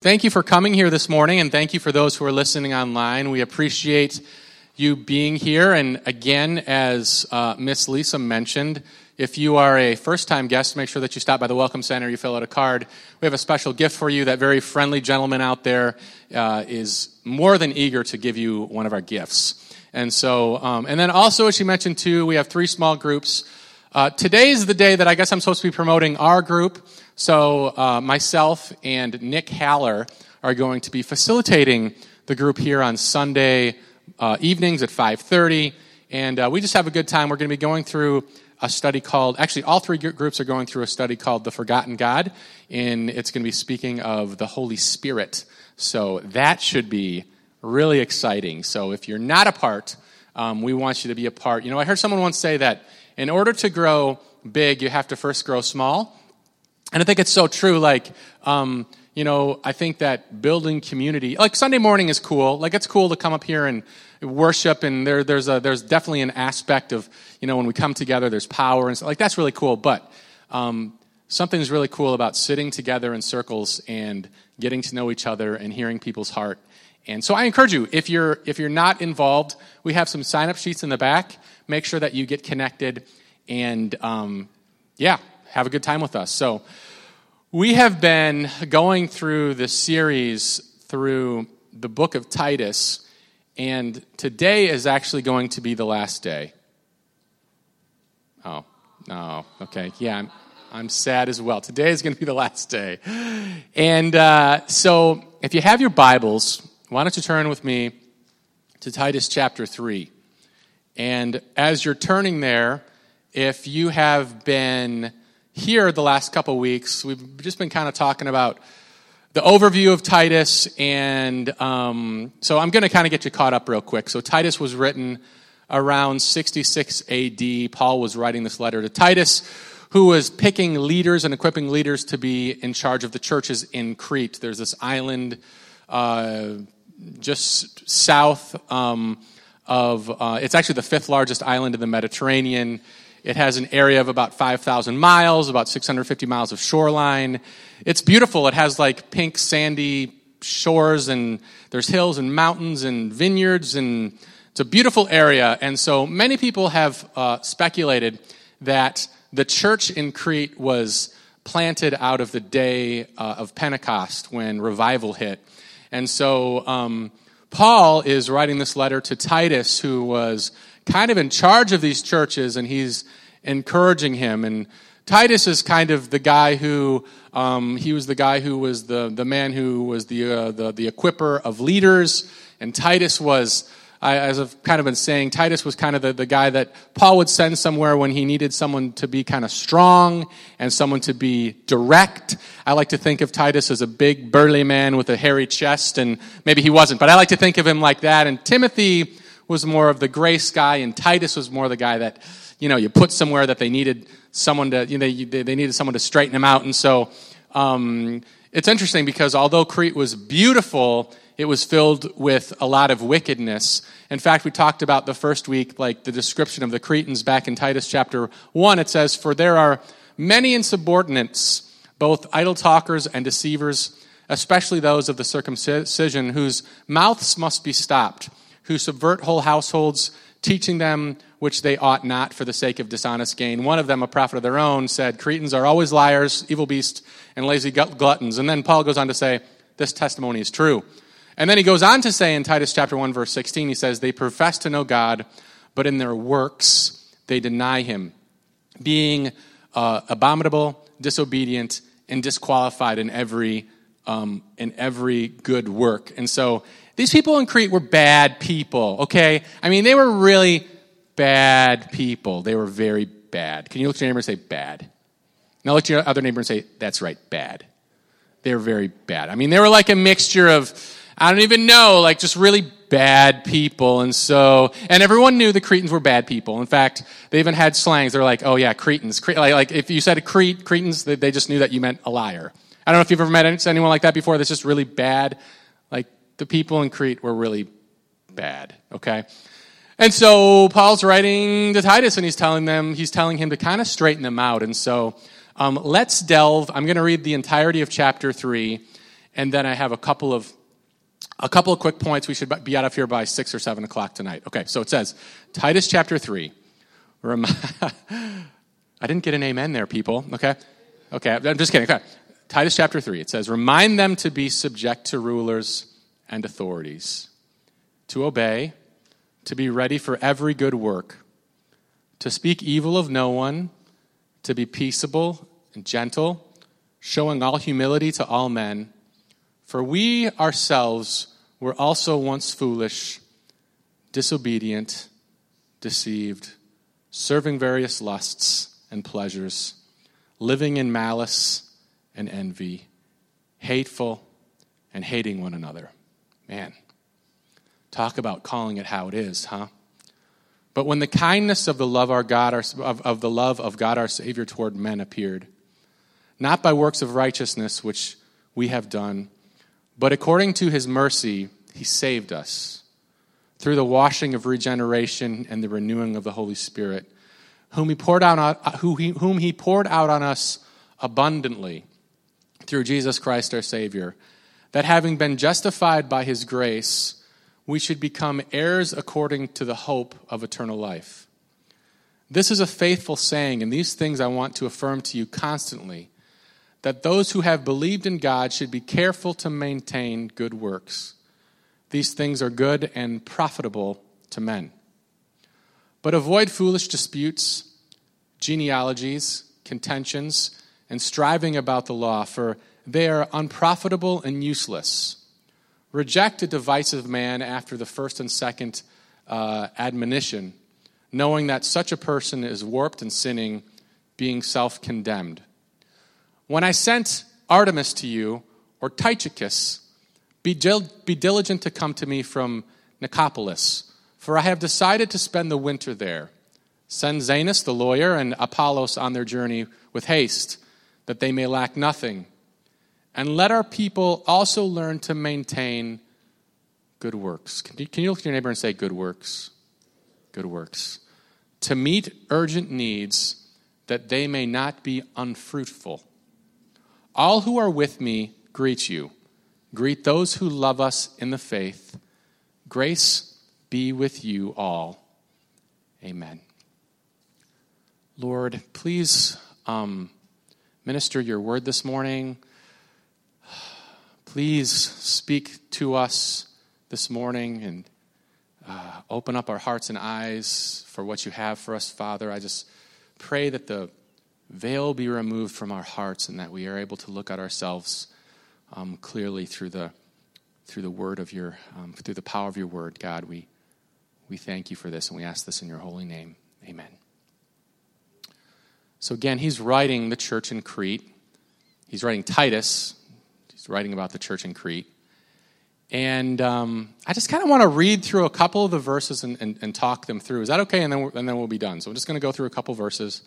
Thank you for coming here this morning, and thank you for those who are listening online. We appreciate you being here. And again, as uh, Miss Lisa mentioned, if you are a first time guest, make sure that you stop by the Welcome Center, you fill out a card. We have a special gift for you. That very friendly gentleman out there uh, is more than eager to give you one of our gifts. And so, um, and then also, as she mentioned too, we have three small groups. Uh, today is the day that I guess I'm supposed to be promoting our group. So uh, myself and Nick Haller are going to be facilitating the group here on Sunday uh, evenings at 5:30, and uh, we just have a good time. We're going to be going through a study called actually all three groups are going through a study called the Forgotten God, and it's going to be speaking of the Holy Spirit. So that should be really exciting. So if you're not a part, um, we want you to be a part. You know, I heard someone once say that in order to grow big, you have to first grow small. And I think it's so true. Like, um, you know, I think that building community, like Sunday morning is cool. Like, it's cool to come up here and worship, and there, there's, a, there's definitely an aspect of, you know, when we come together, there's power and. Like, that's really cool. But um, something's really cool about sitting together in circles and getting to know each other and hearing people's heart. And so I encourage you, if you're, if you're not involved, we have some sign up sheets in the back. Make sure that you get connected and, um, yeah, have a good time with us. So, we have been going through this series through the book of Titus, and today is actually going to be the last day. Oh, no. Okay. Yeah, I'm, I'm sad as well. Today is going to be the last day. And uh, so, if you have your Bibles, why don't you turn with me to Titus chapter 3? And as you're turning there, if you have been here the last couple weeks, we've just been kind of talking about the overview of Titus, and um, so I'm going to kind of get you caught up real quick. So, Titus was written around 66 AD. Paul was writing this letter to Titus, who was picking leaders and equipping leaders to be in charge of the churches in Crete. There's this island uh, just south um, of, uh, it's actually the fifth largest island in the Mediterranean. It has an area of about 5,000 miles, about 650 miles of shoreline. It's beautiful. It has like pink sandy shores and there's hills and mountains and vineyards and it's a beautiful area. And so many people have uh, speculated that the church in Crete was planted out of the day uh, of Pentecost when revival hit. And so um, Paul is writing this letter to Titus, who was kind of in charge of these churches and he's encouraging him. And Titus is kind of the guy who, um, he was the guy who was the, the man who was the, uh, the, the equiper of leaders. And Titus was, I, as I've kind of been saying, Titus was kind of the, the guy that Paul would send somewhere when he needed someone to be kind of strong and someone to be direct. I like to think of Titus as a big, burly man with a hairy chest, and maybe he wasn't, but I like to think of him like that. And Timothy was more of the grace guy, and Titus was more the guy that, you know, you put somewhere that they needed someone to, you know, they, they needed someone to straighten them out. And so um, it's interesting because although Crete was beautiful, it was filled with a lot of wickedness. In fact, we talked about the first week, like the description of the Cretans back in Titus chapter 1. It says, For there are many insubordinates, both idle talkers and deceivers, especially those of the circumcision, whose mouths must be stopped who subvert whole households, teaching them which they ought not for the sake of dishonest gain. One of them, a prophet of their own, said, Cretans are always liars, evil beasts, and lazy gluttons. And then Paul goes on to say, This testimony is true. And then he goes on to say in Titus chapter 1, verse 16, he says, They profess to know God, but in their works they deny him, being uh, abominable, disobedient, and disqualified in every um, in every good work. And so these people in Crete were bad people, okay? I mean, they were really bad people. They were very bad. Can you look at your neighbor and say, bad? Now look at your other neighbor and say, that's right, bad. They were very bad. I mean, they were like a mixture of, I don't even know, like just really bad people. And so, and everyone knew the Cretans were bad people. In fact, they even had slangs. They're like, oh yeah, Cretans. Like, like if you said Crete, Cretans, they, they just knew that you meant a liar. I don't know if you've ever met anyone like that before that's just really bad the people in Crete were really bad, okay? And so Paul's writing to Titus and he's telling them, he's telling him to kind of straighten them out. And so um, let's delve, I'm going to read the entirety of chapter 3, and then I have a couple of a couple of quick points. We should be out of here by six or seven o'clock tonight. Okay, so it says Titus chapter three. Rem- I didn't get an amen there, people. Okay, okay, I'm just kidding. Okay, Titus chapter three. It says, "Remind them to be subject to rulers and authorities, to obey, to be ready for every good work, to speak evil of no one, to be peaceable and gentle." showing all humility to all men. For we ourselves were also once foolish, disobedient, deceived, serving various lusts and pleasures, living in malice and envy, hateful and hating one another. Man, talk about calling it how it is, huh? But when the kindness of the love our God, our, of, of the love of God our Savior toward men appeared, not by works of righteousness which we have done, but according to his mercy, he saved us through the washing of regeneration and the renewing of the Holy Spirit, whom he poured out whom he poured out on us abundantly through Jesus Christ our Savior, that having been justified by his grace, we should become heirs according to the hope of eternal life. This is a faithful saying, and these things I want to affirm to you constantly that those who have believed in God should be careful to maintain good works. These things are good and profitable to men. But avoid foolish disputes, genealogies, contentions, and striving about the law, for they are unprofitable and useless. Reject a divisive man after the first and second uh, admonition, knowing that such a person is warped and sinning, being self condemned. When I sent Artemas to you, or Tychicus, be, dil- be diligent to come to me from Nicopolis, for I have decided to spend the winter there. Send Zenas the lawyer and Apollos on their journey with haste, that they may lack nothing. And let our people also learn to maintain good works. Can you, can you look at your neighbor and say, Good works? Good works. To meet urgent needs, that they may not be unfruitful. All who are with me greet you. Greet those who love us in the faith. Grace be with you all. Amen. Lord, please um, minister your word this morning. Please speak to us this morning and uh, open up our hearts and eyes for what you have for us, Father. I just pray that the veil be removed from our hearts and that we are able to look at ourselves um, clearly through the through the word of your um, through the power of your word god. We we thank you for this and we ask this in your holy name. Amen. So again he's writing the church in crete. He's writing titus he's writing about the church in crete and um, i just kind of want to read through a couple of the verses and, and, and talk them through is that okay and then, and then we'll be done so i'm just going to go through a couple verses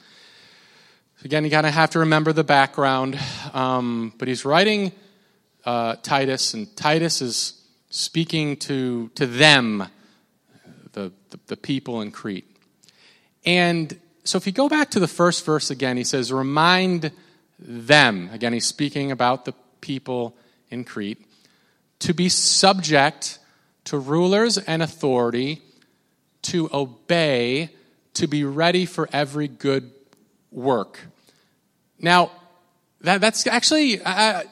Again, you kind of have to remember the background. Um, but he's writing uh, Titus, and Titus is speaking to, to them, the, the, the people in Crete. And so if you go back to the first verse again, he says, Remind them. Again, he's speaking about the people in Crete to be subject to rulers and authority, to obey, to be ready for every good work. Now, that, that's actually uh,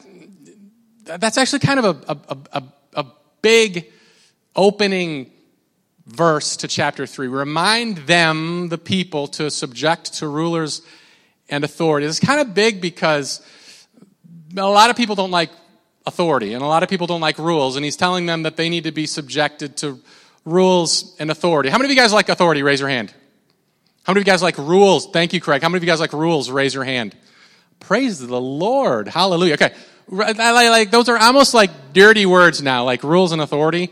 that's actually kind of a, a, a, a big opening verse to chapter 3. Remind them, the people, to subject to rulers and authority. It's kind of big because a lot of people don't like authority and a lot of people don't like rules, and he's telling them that they need to be subjected to rules and authority. How many of you guys like authority? Raise your hand. How many of you guys like rules? Thank you, Craig. How many of you guys like rules? Raise your hand. Praise the Lord. Hallelujah. Okay. Like, those are almost like dirty words now, like rules and authority.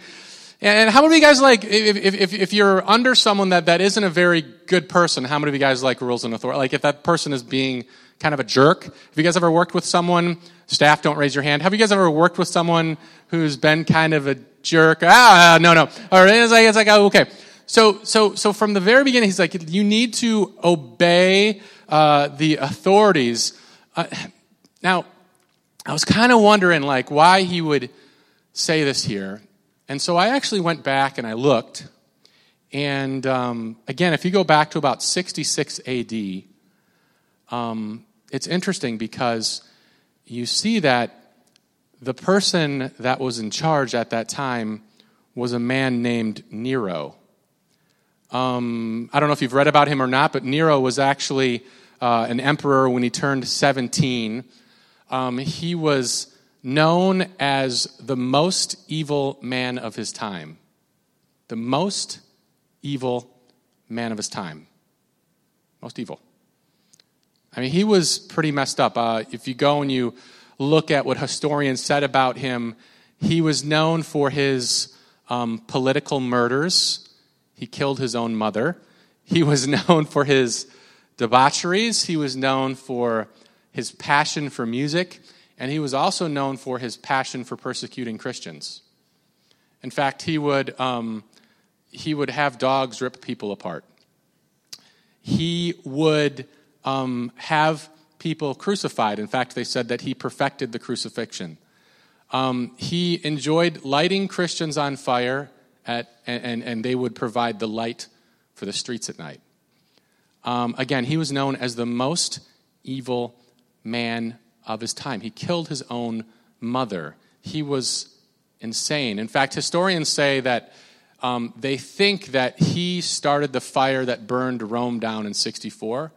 And how many of you guys like, if, if, if you're under someone that, that isn't a very good person, how many of you guys like rules and authority? Like if that person is being kind of a jerk. Have you guys ever worked with someone, staff don't raise your hand. Have you guys ever worked with someone who's been kind of a jerk? Ah, no, no. All right, it's like, it's like, oh, okay. So, so, so from the very beginning, he's like, you need to obey uh, the authorities. Uh, now, I was kind of wondering, like, why he would say this here. And so I actually went back and I looked. And um, again, if you go back to about 66 AD, um, it's interesting because you see that the person that was in charge at that time was a man named Nero. Um, I don't know if you've read about him or not, but Nero was actually uh, an emperor when he turned 17. Um, he was known as the most evil man of his time. The most evil man of his time. Most evil. I mean, he was pretty messed up. Uh, if you go and you look at what historians said about him, he was known for his um, political murders. He killed his own mother. He was known for his debaucheries. He was known for his passion for music. And he was also known for his passion for persecuting Christians. In fact, he would, um, he would have dogs rip people apart. He would um, have people crucified. In fact, they said that he perfected the crucifixion. Um, he enjoyed lighting Christians on fire, at, and, and they would provide the light for the streets at night. Um, again, he was known as the most evil man of his time. He killed his own mother. He was insane. In fact, historians say that um, they think that he started the fire that burned Rome down in 64.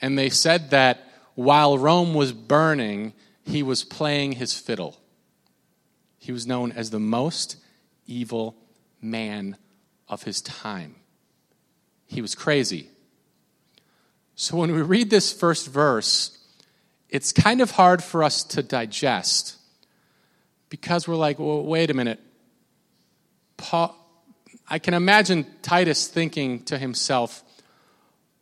And they said that while Rome was burning, he was playing his fiddle. He was known as the most evil man of his time. He was crazy. So when we read this first verse, it's kind of hard for us to digest because we're like, well, wait a minute. Paul, I can imagine Titus thinking to himself,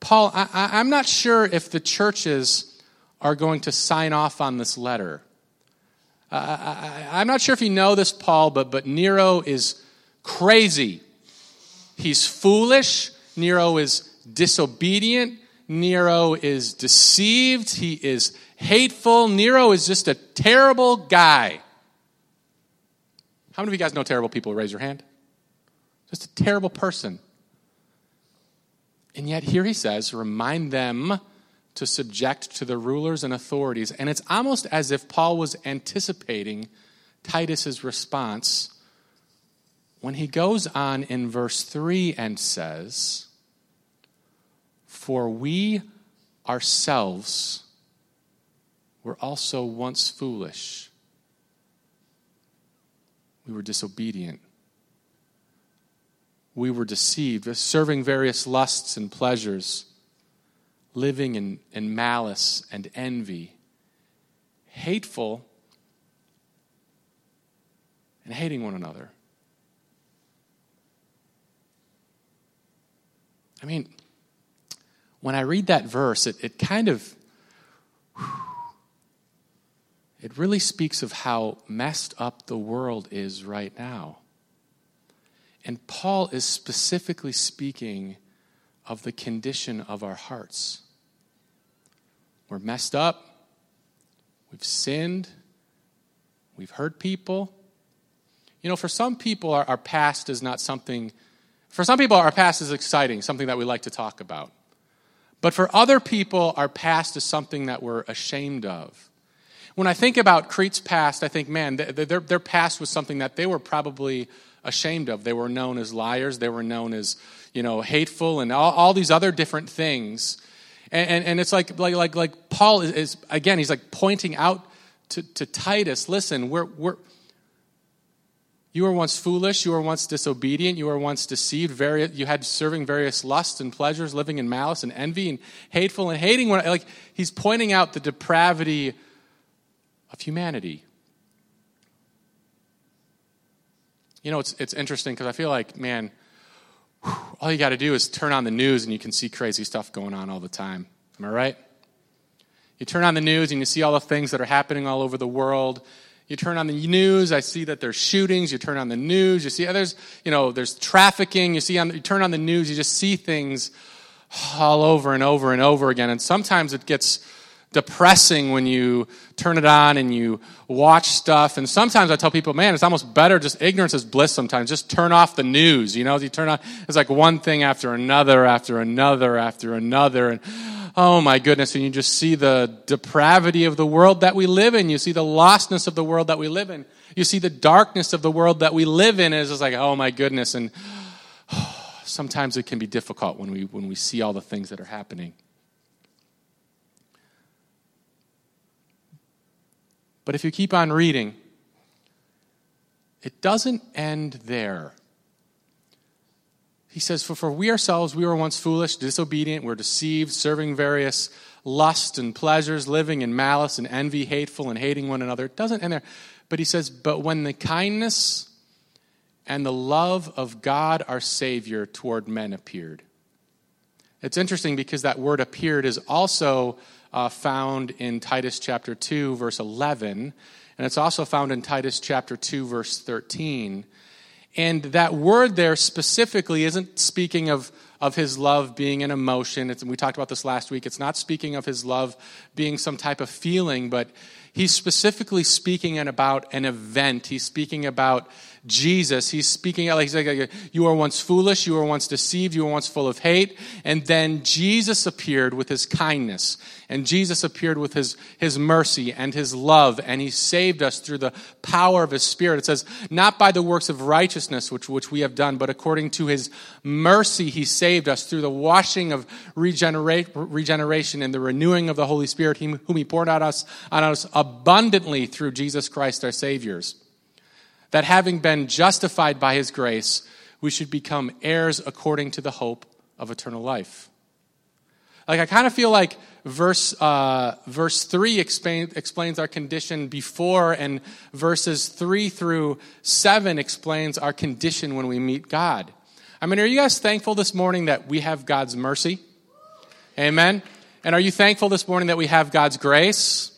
Paul, I, am not sure if the churches are going to sign off on this letter. Uh, I, I'm not sure if you know this, Paul, but, but Nero is crazy. He's foolish. Nero is disobedient. Nero is deceived. He is hateful. Nero is just a terrible guy. How many of you guys know terrible people? Raise your hand. Just a terrible person. And yet, here he says, remind them to subject to the rulers and authorities. And it's almost as if Paul was anticipating Titus's response when he goes on in verse 3 and says, For we ourselves were also once foolish. We were disobedient. We were deceived, serving various lusts and pleasures, living in, in malice and envy, hateful and hating one another. I mean, when I read that verse, it, it kind of. It really speaks of how messed up the world is right now. And Paul is specifically speaking of the condition of our hearts. We're messed up, we've sinned, we've hurt people. You know, for some people, our, our past is not something, for some people, our past is exciting, something that we like to talk about. But for other people, our past is something that we're ashamed of. When I think about Crete's past, I think, man, their, their past was something that they were probably ashamed of. They were known as liars, they were known as, you know, hateful, and all, all these other different things. And, and, and, it's like, like, like, like Paul is, is, again, he's like pointing out to, to Titus listen, we're, we're, you were once foolish, you were once disobedient, you were once deceived, very, you had serving various lusts and pleasures, living in malice and envy and hateful and hating one. Like he's pointing out the depravity of humanity. You know, it's, it's interesting because I feel like, man, all you got to do is turn on the news and you can see crazy stuff going on all the time. Am I right? You turn on the news and you see all the things that are happening all over the world. You turn on the news, I see that there's shootings. You turn on the news, you see there's, you know, there's trafficking. You see on, you turn on the news, you just see things all over and over and over again. And sometimes it gets depressing when you turn it on and you watch stuff. And sometimes I tell people, man, it's almost better just ignorance is bliss sometimes. Just turn off the news. You know, you turn on, it's like one thing after another, after another, after another. And oh my goodness, and you just see the depravity of the world that we live in. You see the lostness of the world that we live in. You see the darkness of the world that we live in. And it's just like, oh my goodness. And oh, sometimes it can be difficult when we, when we see all the things that are happening. But if you keep on reading, it doesn't end there. He says, for, for we ourselves, we were once foolish, disobedient, we're deceived, serving various lusts and pleasures, living in malice and envy, hateful and hating one another. It doesn't end there. But he says, but when the kindness and the love of God our Savior toward men appeared. It's interesting because that word appeared is also uh, found in Titus chapter 2, verse 11, and it's also found in Titus chapter 2, verse 13. And that word there specifically isn't speaking of, of his love being an emotion. It's, we talked about this last week. It's not speaking of his love being some type of feeling, but he's specifically speaking about an event. He's speaking about Jesus. He's speaking out like, he's like, you were once foolish, you were once deceived, you were once full of hate. And then Jesus appeared with his kindness. And Jesus appeared with his, his mercy and his love. And he saved us through the power of his spirit. It says, not by the works of righteousness which, which we have done, but according to his mercy, he saved us through the washing of regenerate, regeneration and the renewing of the Holy Spirit, whom he poured out us, on us abundantly through Jesus Christ our Saviors that having been justified by his grace, we should become heirs according to the hope of eternal life. Like, I kind of feel like verse, uh, verse 3 explain, explains our condition before, and verses 3 through 7 explains our condition when we meet God. I mean, are you guys thankful this morning that we have God's mercy? Amen. And are you thankful this morning that we have God's grace?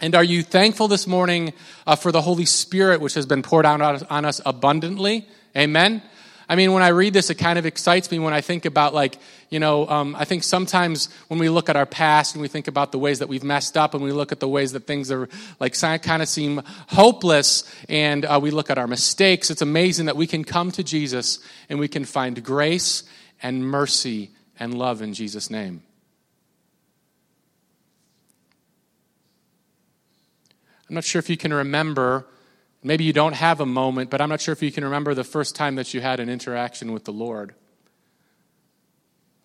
And are you thankful this morning uh, for the Holy Spirit, which has been poured out on us abundantly? Amen. I mean, when I read this, it kind of excites me when I think about, like, you know, um, I think sometimes when we look at our past and we think about the ways that we've messed up and we look at the ways that things are, like, kind of seem hopeless and uh, we look at our mistakes, it's amazing that we can come to Jesus and we can find grace and mercy and love in Jesus' name. I'm not sure if you can remember, maybe you don't have a moment, but I'm not sure if you can remember the first time that you had an interaction with the Lord.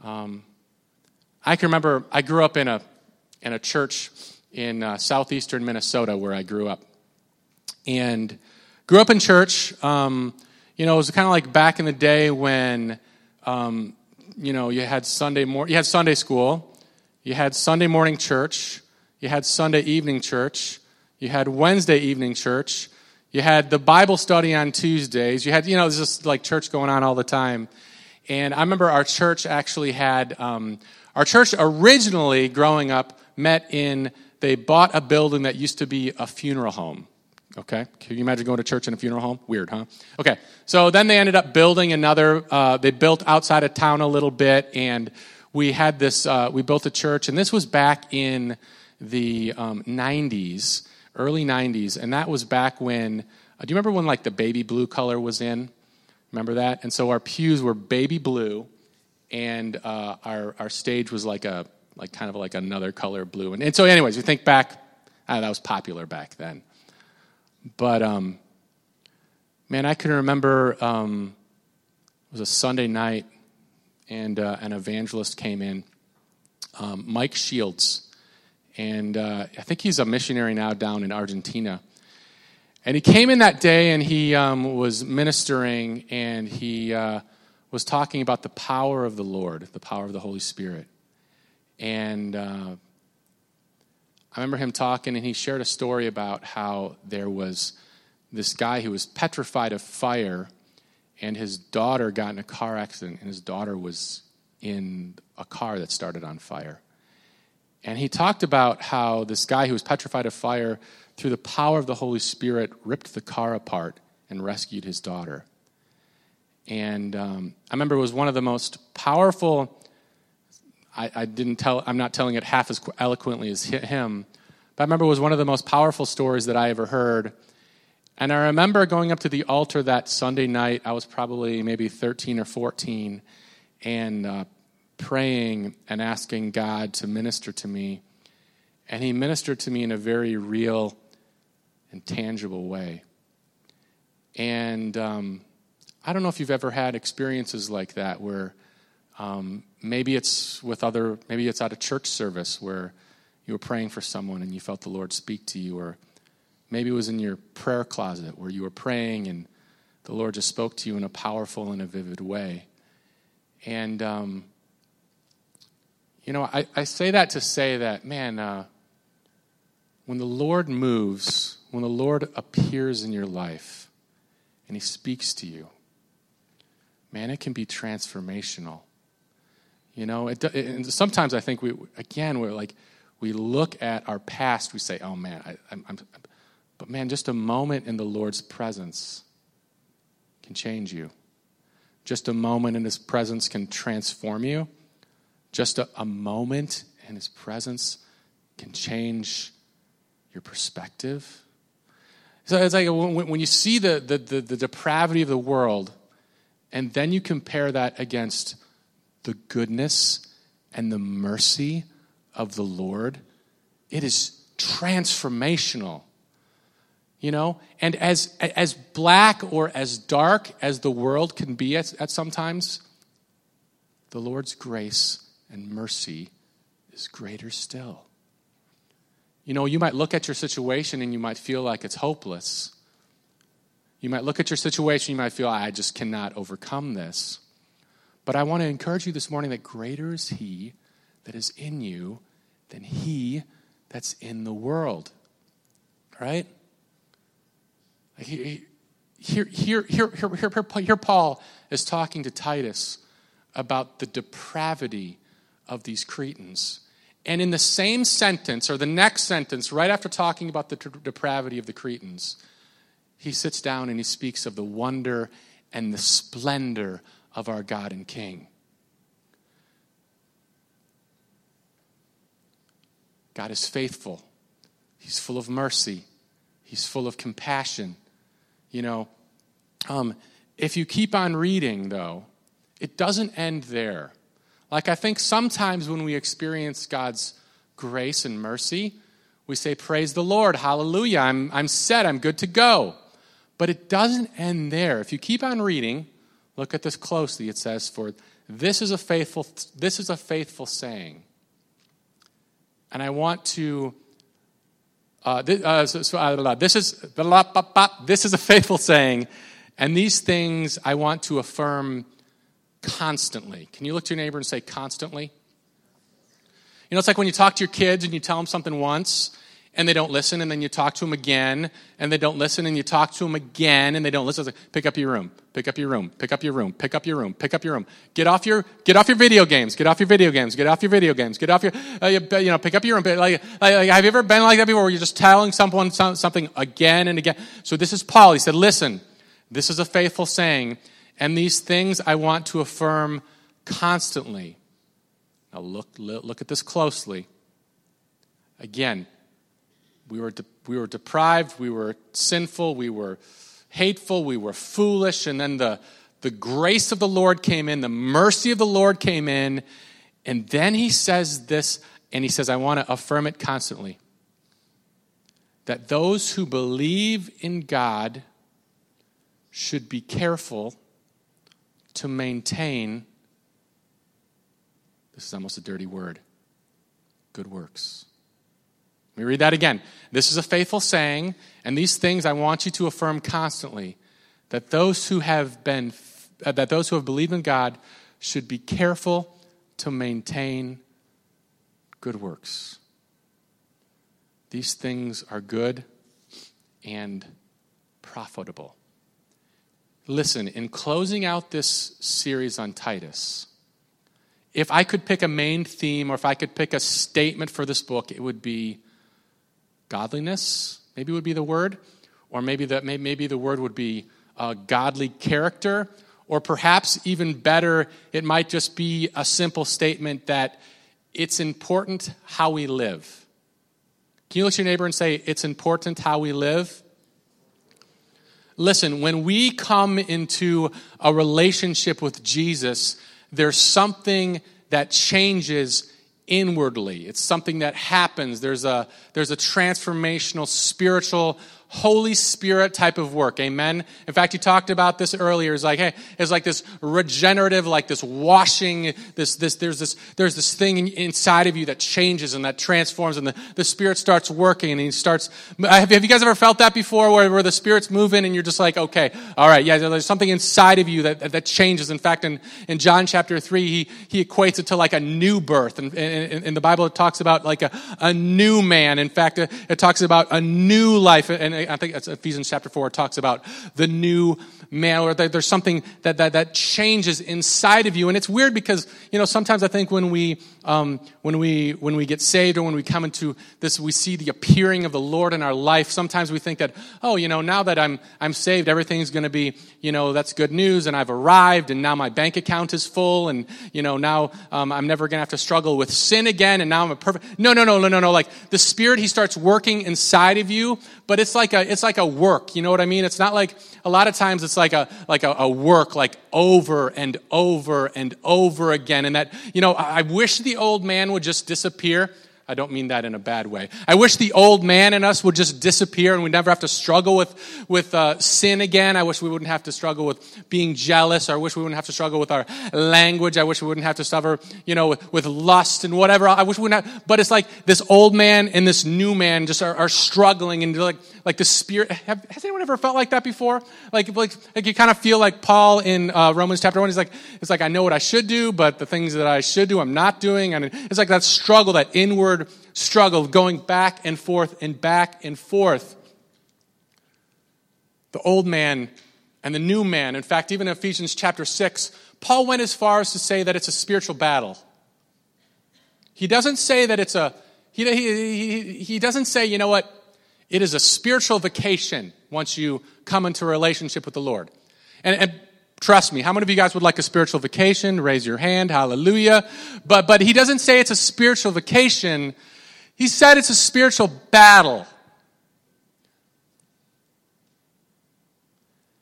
Um, I can remember I grew up in a, in a church in uh, southeastern Minnesota where I grew up. And grew up in church. Um, you know, it was kind of like back in the day when, um, you know, you had Sunday mor- you had Sunday school, you had Sunday morning church, you had Sunday evening church, you had Wednesday evening church. You had the Bible study on Tuesdays. You had, you know, there's just like church going on all the time. And I remember our church actually had, um, our church originally growing up met in, they bought a building that used to be a funeral home. Okay? Can you imagine going to church in a funeral home? Weird, huh? Okay. So then they ended up building another, uh, they built outside of town a little bit, and we had this, uh, we built a church, and this was back in the um, 90s early 90s, and that was back when, uh, do you remember when like the baby blue color was in? Remember that? And so our pews were baby blue, and uh, our, our stage was like a, like kind of like another color blue. And, and so anyways, you think back, ah, that was popular back then. But, um, man, I can remember um, it was a Sunday night, and uh, an evangelist came in, um, Mike Shields and uh, I think he's a missionary now down in Argentina. And he came in that day and he um, was ministering and he uh, was talking about the power of the Lord, the power of the Holy Spirit. And uh, I remember him talking and he shared a story about how there was this guy who was petrified of fire and his daughter got in a car accident and his daughter was in a car that started on fire. And he talked about how this guy who was petrified of fire, through the power of the Holy Spirit, ripped the car apart and rescued his daughter. And um, I remember it was one of the most powerful, I, I didn't tell, I'm not telling it half as eloquently as him. But I remember it was one of the most powerful stories that I ever heard. And I remember going up to the altar that Sunday night. I was probably maybe 13 or 14 and uh, praying and asking God to minister to me. And He ministered to me in a very real and tangible way. And um, I don't know if you've ever had experiences like that where um, maybe it's with other, maybe it's at a church service where you were praying for someone and you felt the Lord speak to you, or maybe it was in your prayer closet where you were praying and the Lord just spoke to you in a powerful and a vivid way. And, um, you know, I, I, say that to say that, man, uh, when the Lord moves, when the Lord appears in your life and he speaks to you, man, it can be transformational. You know, it, it, and sometimes I think we, again, we're like, we look at our past, we say, oh man, I, I'm, I'm, but man, just a moment in the Lord's presence can change you. Just a moment in His presence can transform you. Just a, a moment in His presence can change your perspective. So it's like when, when you see the, the, the, the depravity of the world, and then you compare that against the goodness and the mercy of the Lord, it is transformational. You know, and as as black or as dark as the world can be at, at sometimes, the Lord's grace and mercy is greater still. You know, you might look at your situation and you might feel like it's hopeless. You might look at your situation, you might feel, I just cannot overcome this. But I want to encourage you this morning that greater is He that is in you than he that's in the world. Right? Here, here, here, here, here, here, Paul is talking to Titus about the depravity of these Cretans. And in the same sentence, or the next sentence, right after talking about the depravity of the Cretans, he sits down and he speaks of the wonder and the splendor of our God and King. God is faithful. He's full of mercy. He's full of compassion. You know, um, if you keep on reading, though, it doesn't end there. Like, I think sometimes when we experience God's grace and mercy, we say, Praise the Lord, hallelujah, I'm, I'm set, I'm good to go. But it doesn't end there. If you keep on reading, look at this closely. It says, For this is a faithful, this is a faithful saying. And I want to. Uh, this, uh, so, so, uh, this is this is a faithful saying, and these things I want to affirm constantly. Can you look to your neighbor and say constantly? You know, it's like when you talk to your kids and you tell them something once, and they don't listen, and then you talk to them again, and they don't listen, and you talk to them again, and they don't listen. Like, pick up your room, pick up your room, pick up your room, pick up your room, pick up your room. Get off your get off your video games, get off your video games, get off your video games, get off your uh, you, know pick up your room. Like, like, have you ever been like that before, where you're just telling someone something again and again? So this is Paul. He said, "Listen, this is a faithful saying, and these things I want to affirm constantly." Now look look at this closely. Again, we were, de- we were deprived, we were sinful, we were hateful, we were foolish, and then the, the grace of the Lord came in, the mercy of the Lord came in, and then he says this, and he says, I want to affirm it constantly that those who believe in God should be careful to maintain, this is almost a dirty word, good works. Let me read that again. This is a faithful saying, and these things I want you to affirm constantly that those who have been uh, that those who have believed in God should be careful to maintain good works. These things are good and profitable. Listen, in closing out this series on Titus, if I could pick a main theme or if I could pick a statement for this book, it would be godliness, maybe would be the word, or maybe the, maybe the word would be uh, godly character, or perhaps even better, it might just be a simple statement that it's important how we live. Can you look at your neighbor and say, It's important how we live? Listen, when we come into a relationship with Jesus, there's something that changes inwardly. It's something that happens. There's a, there's a transformational spiritual Holy Spirit type of work. Amen. In fact, you talked about this earlier. It's like, hey, it's like this regenerative, like this washing, this, this, there's this, there's this thing inside of you that changes and that transforms and the, the Spirit starts working and he starts, have, you guys ever felt that before where, where the Spirit's moving and you're just like, okay, all right, yeah, there's something inside of you that, that changes. In fact, in, in John chapter three, he, he equates it to like a new birth. And in, in, the Bible, it talks about like a, a new man. In fact, it, it talks about a new life. And I think Ephesians chapter 4 talks about the new man, or there's something that, that, that changes inside of you. And it's weird because, you know, sometimes I think when we, um, when we, when we get saved or when we come into this, we see the appearing of the Lord in our life. Sometimes we think that, oh, you know, now that I'm, I'm saved, everything's going to be, you know, that's good news and I've arrived and now my bank account is full and, you know, now um, I'm never going to have to struggle with sin again and now I'm a perfect. No, no, no, no, no, no. Like the Spirit, He starts working inside of you, but it's like a, it's like a work. You know what I mean? It's not like, a lot of times it's like a like a, a, work like over and over and over again and that you know i wish the old man would just disappear I don't mean that in a bad way. I wish the old man in us would just disappear and we'd never have to struggle with, with uh, sin again. I wish we wouldn't have to struggle with being jealous. I wish we wouldn't have to struggle with our language. I wish we wouldn't have to suffer, you know, with, with lust and whatever. I wish we wouldn't have, but it's like this old man and this new man just are, are struggling and like, like the spirit. Have, has anyone ever felt like that before? Like, like, like you kind of feel like Paul in uh, Romans chapter one. He's like, it's like, I know what I should do, but the things that I should do, I'm not doing. And it's like that struggle, that inward struggle going back and forth and back and forth. The old man and the new man. In fact, even in Ephesians chapter 6, Paul went as far as to say that it's a spiritual battle. He doesn't say that it's a, he, he, he, he doesn't say, you know what, it is a spiritual vacation once you come into a relationship with the Lord. And, and Trust me. How many of you guys would like a spiritual vacation? Raise your hand. Hallelujah. But, but he doesn't say it's a spiritual vacation. He said it's a spiritual battle.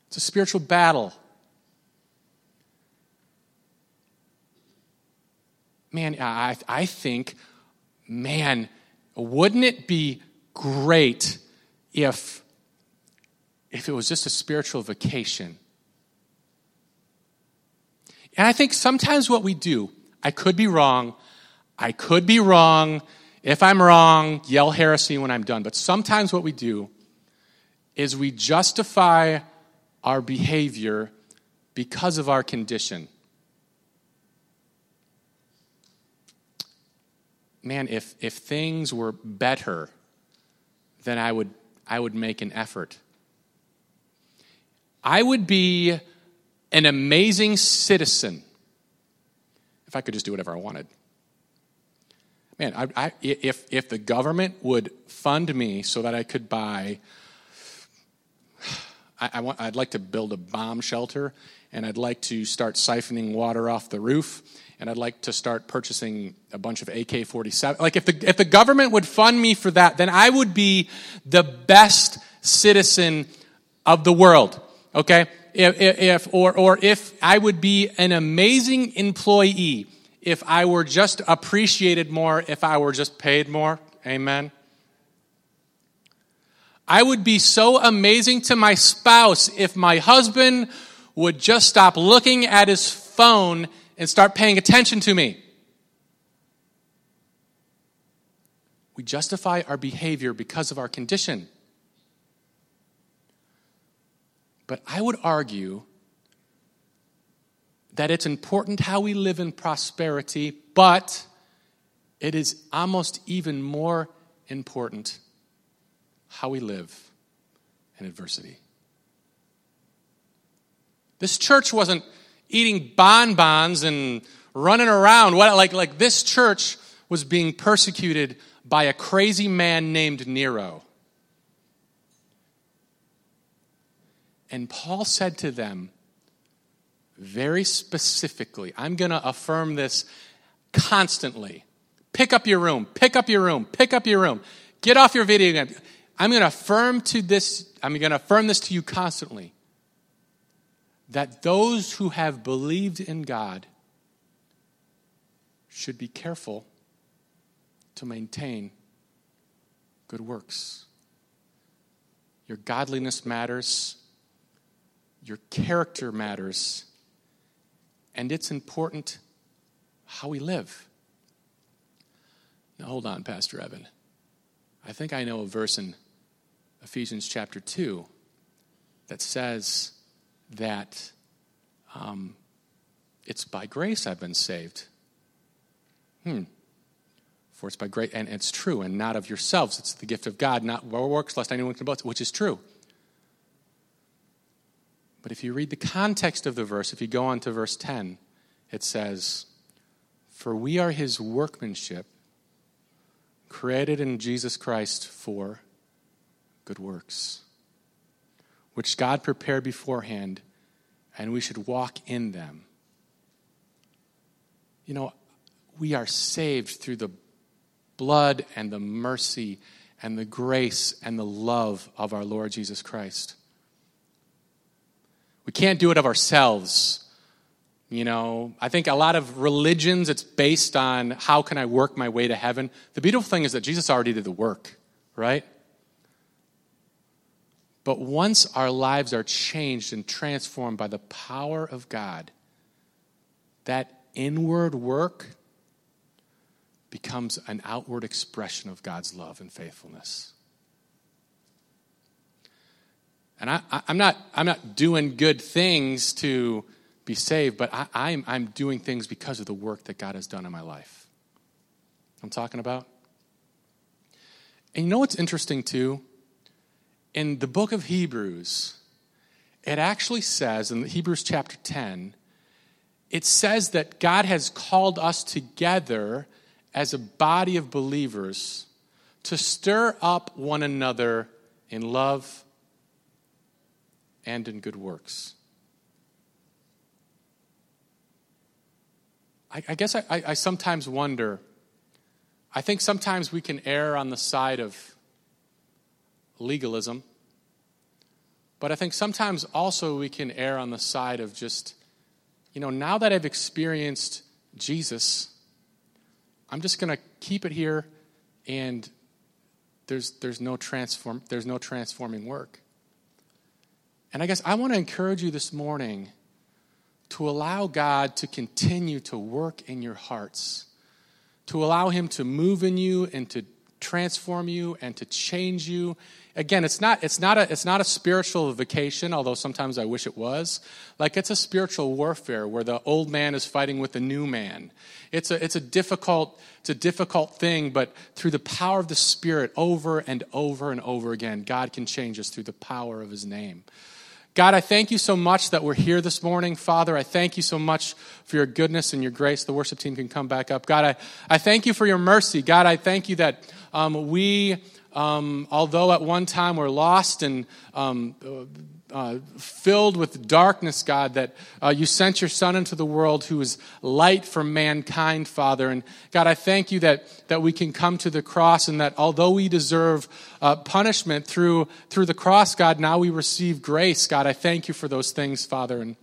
It's a spiritual battle. Man, I, I think, man, wouldn't it be great if, if it was just a spiritual vacation? And I think sometimes what we do, I could be wrong, I could be wrong. If I'm wrong, yell heresy when I'm done. But sometimes what we do is we justify our behavior because of our condition. Man, if, if things were better, then I would, I would make an effort. I would be an amazing citizen if I could just do whatever I wanted. Man, I, I, if, if the government would fund me so that I could buy, I, I want, I'd like to build a bomb shelter, and I'd like to start siphoning water off the roof, and I'd like to start purchasing a bunch of AK 47. Like, if the, if the government would fund me for that, then I would be the best citizen of the world, okay? if, if, or, or if I would be an amazing employee if I were just appreciated more, if I were just paid more. Amen. I would be so amazing to my spouse if my husband would just stop looking at his phone and start paying attention to me. We justify our behavior because of our condition. But I would argue that it's important how we live in prosperity, but it is almost even more important how we live in adversity. This church wasn't eating bonbons and running around. What, like, like this church was being persecuted by a crazy man named Nero. And Paul said to them very specifically, I'm going to affirm this constantly. Pick up your room, pick up your room, pick up your room. Get off your video game. I'm going to affirm to this, I'm going to affirm this to you constantly that those who have believed in God should be careful to maintain good works. Your godliness matters, your character matters, and it's important how we live. Now, hold on, Pastor Evan. I think I know a verse in Ephesians chapter 2 that says that um, it's by grace I've been saved. Hmm. For it's by grace, and it's true, and not of yourselves. It's the gift of God, not works, lest anyone can boast, which is true. But if you read the context of the verse, if you go on to verse 10, it says, For we are his workmanship, created in Jesus Christ for good works, which God prepared beforehand, and we should walk in them. You know, we are saved through the blood and the mercy and the grace and the love of our Lord Jesus Christ. We can't do it of ourselves. You know, I think a lot of religions, it's based on how can I work my way to heaven. The beautiful thing is that Jesus already did the work, right? But once our lives are changed and transformed by the power of God, that inward work becomes an outward expression of God's love and faithfulness. And I, am not, I'm not doing good things to be saved, but I, I'm, I'm doing things because of the work that God has done in my life. I'm talking about? And you know what's interesting too? In the book of Hebrews, it actually says in Hebrews chapter 10, it says that God has called us together as a body of believers to stir up one another in love and in good works. I, I guess I, I sometimes wonder, I think sometimes we can err on the side of legalism, but I think sometimes also we can err on the side of just, you know, now that I've experienced Jesus, I'm just going to keep it here and there's, there's, no transform, there's no transforming work. And I guess I want to encourage you this morning to allow God to continue to work in your hearts, to allow Him to move in you and to transform you and to change you. Again, it's not, it's, not a, it's not a spiritual vacation, although sometimes I wish it was. Like it's a spiritual warfare where the old man is fighting with the new man. It's a, it's a difficult, it's a difficult thing, but through the power of the Spirit, over and over and over again, God can change us through the power of His name. God, I thank you so much that we're here this morning. Father, I thank you so much for your goodness and your grace. The worship team can come back up. God, I, I thank you for your mercy. God, I thank you that um, we, um, although at one time we're lost and um, uh, filled with darkness, God, that uh, you sent your Son into the world who is light for mankind, Father. And God, I thank you that, that we can come to the cross and that although we deserve uh, punishment through, through the cross, God, now we receive grace. God, I thank you for those things, Father. And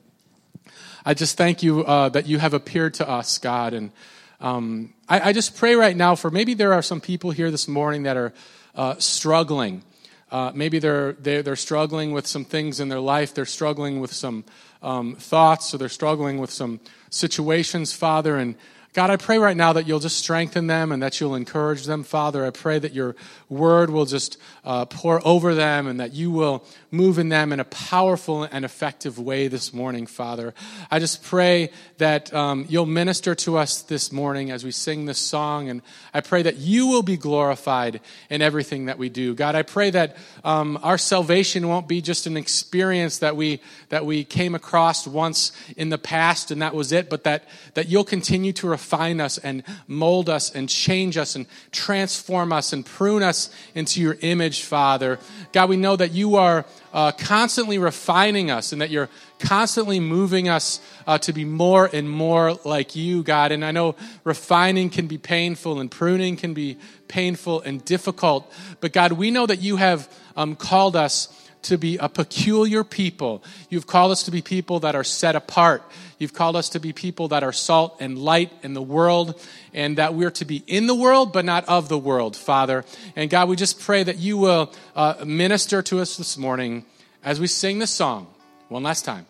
I just thank you uh, that you have appeared to us, God. And um, I, I, just pray right now for maybe there are some people here this morning that are uh, struggling. Uh, maybe they're, they're, they're, struggling with some things in their life. They're struggling with some um, thoughts, or they're struggling with some situations, Father. And God, I pray right now that you'll just strengthen them and that you'll encourage them, Father. I pray that your word will just uh, pour over them and that you will move in them in a powerful and effective way this morning, Father. I just pray that um, you'll minister to us this morning as we sing this song, and I pray that you will be glorified in everything that we do. God, I pray that um, our salvation won't be just an experience that we that we came across once in the past and that was it, but that that you'll continue to refine refine us and mold us and change us and transform us and prune us into your image, Father. God, we know that you are uh, constantly refining us and that you're constantly moving us uh, to be more and more like you, God. And I know refining can be painful and pruning can be painful and difficult. But God, we know that you have um, called us to be a peculiar people. You've called us to be people that are set apart. You've called us to be people that are salt and light in the world, and that we're to be in the world, but not of the world, Father. And God, we just pray that you will uh, minister to us this morning as we sing this song one last time.